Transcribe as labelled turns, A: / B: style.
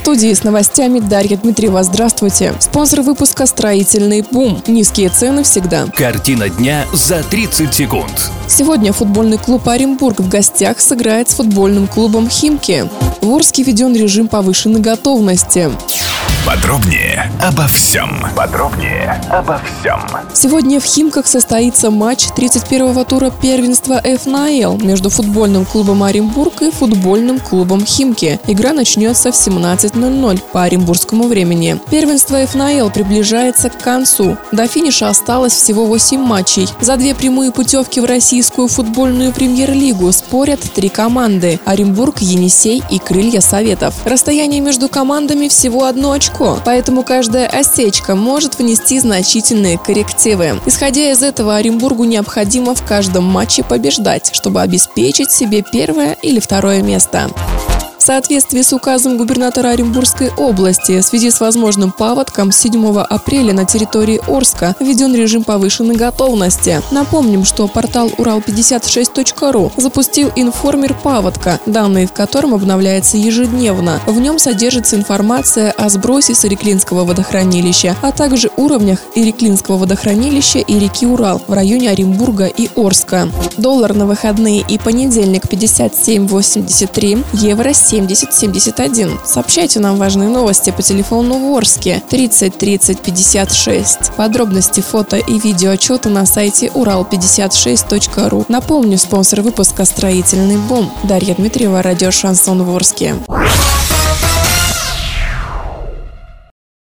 A: Студии с новостями Дарья Дмитриева. Здравствуйте. Спонсор выпуска «Строительный бум». Низкие цены всегда.
B: Картина дня за 30 секунд.
A: Сегодня футбольный клуб «Оренбург» в гостях сыграет с футбольным клубом «Химки». В Орске введен режим повышенной готовности.
C: Подробнее обо всем. Подробнее обо всем.
A: Сегодня в Химках состоится матч 31-го тура первенства ФНЛ между футбольным клубом Оренбург и футбольным клубом Химки. Игра начнется в 17.00 по оренбургскому времени. Первенство ФНЛ приближается к концу. До финиша осталось всего 8 матчей. За две прямые путевки в российскую футбольную премьер-лигу спорят три команды – Оренбург, Енисей и Крылья Советов. Расстояние между командами всего одно очко поэтому каждая осечка может внести значительные коррективы. Исходя из этого, Оренбургу необходимо в каждом матче побеждать, чтобы обеспечить себе первое или второе место. Соответствии с указом губернатора Оренбургской области в связи с возможным паводком 7 апреля на территории Орска введен режим повышенной готовности. Напомним, что портал Урал56.ру запустил информер паводка, данные в котором обновляются ежедневно. В нем содержится информация о сбросе с Иреклинского водохранилища, а также уровнях Иреклинского водохранилища и реки Урал в районе Оренбурга и Орска. Доллар на выходные и понедельник 57.83, евро 7071. Сообщайте нам важные новости по телефону Ворске 30 30 56. Подробности фото и видео отчета на сайте урал56.ру. Напомню, спонсор выпуска «Строительный бум». Дарья Дмитриева, радио «Шансон Ворске».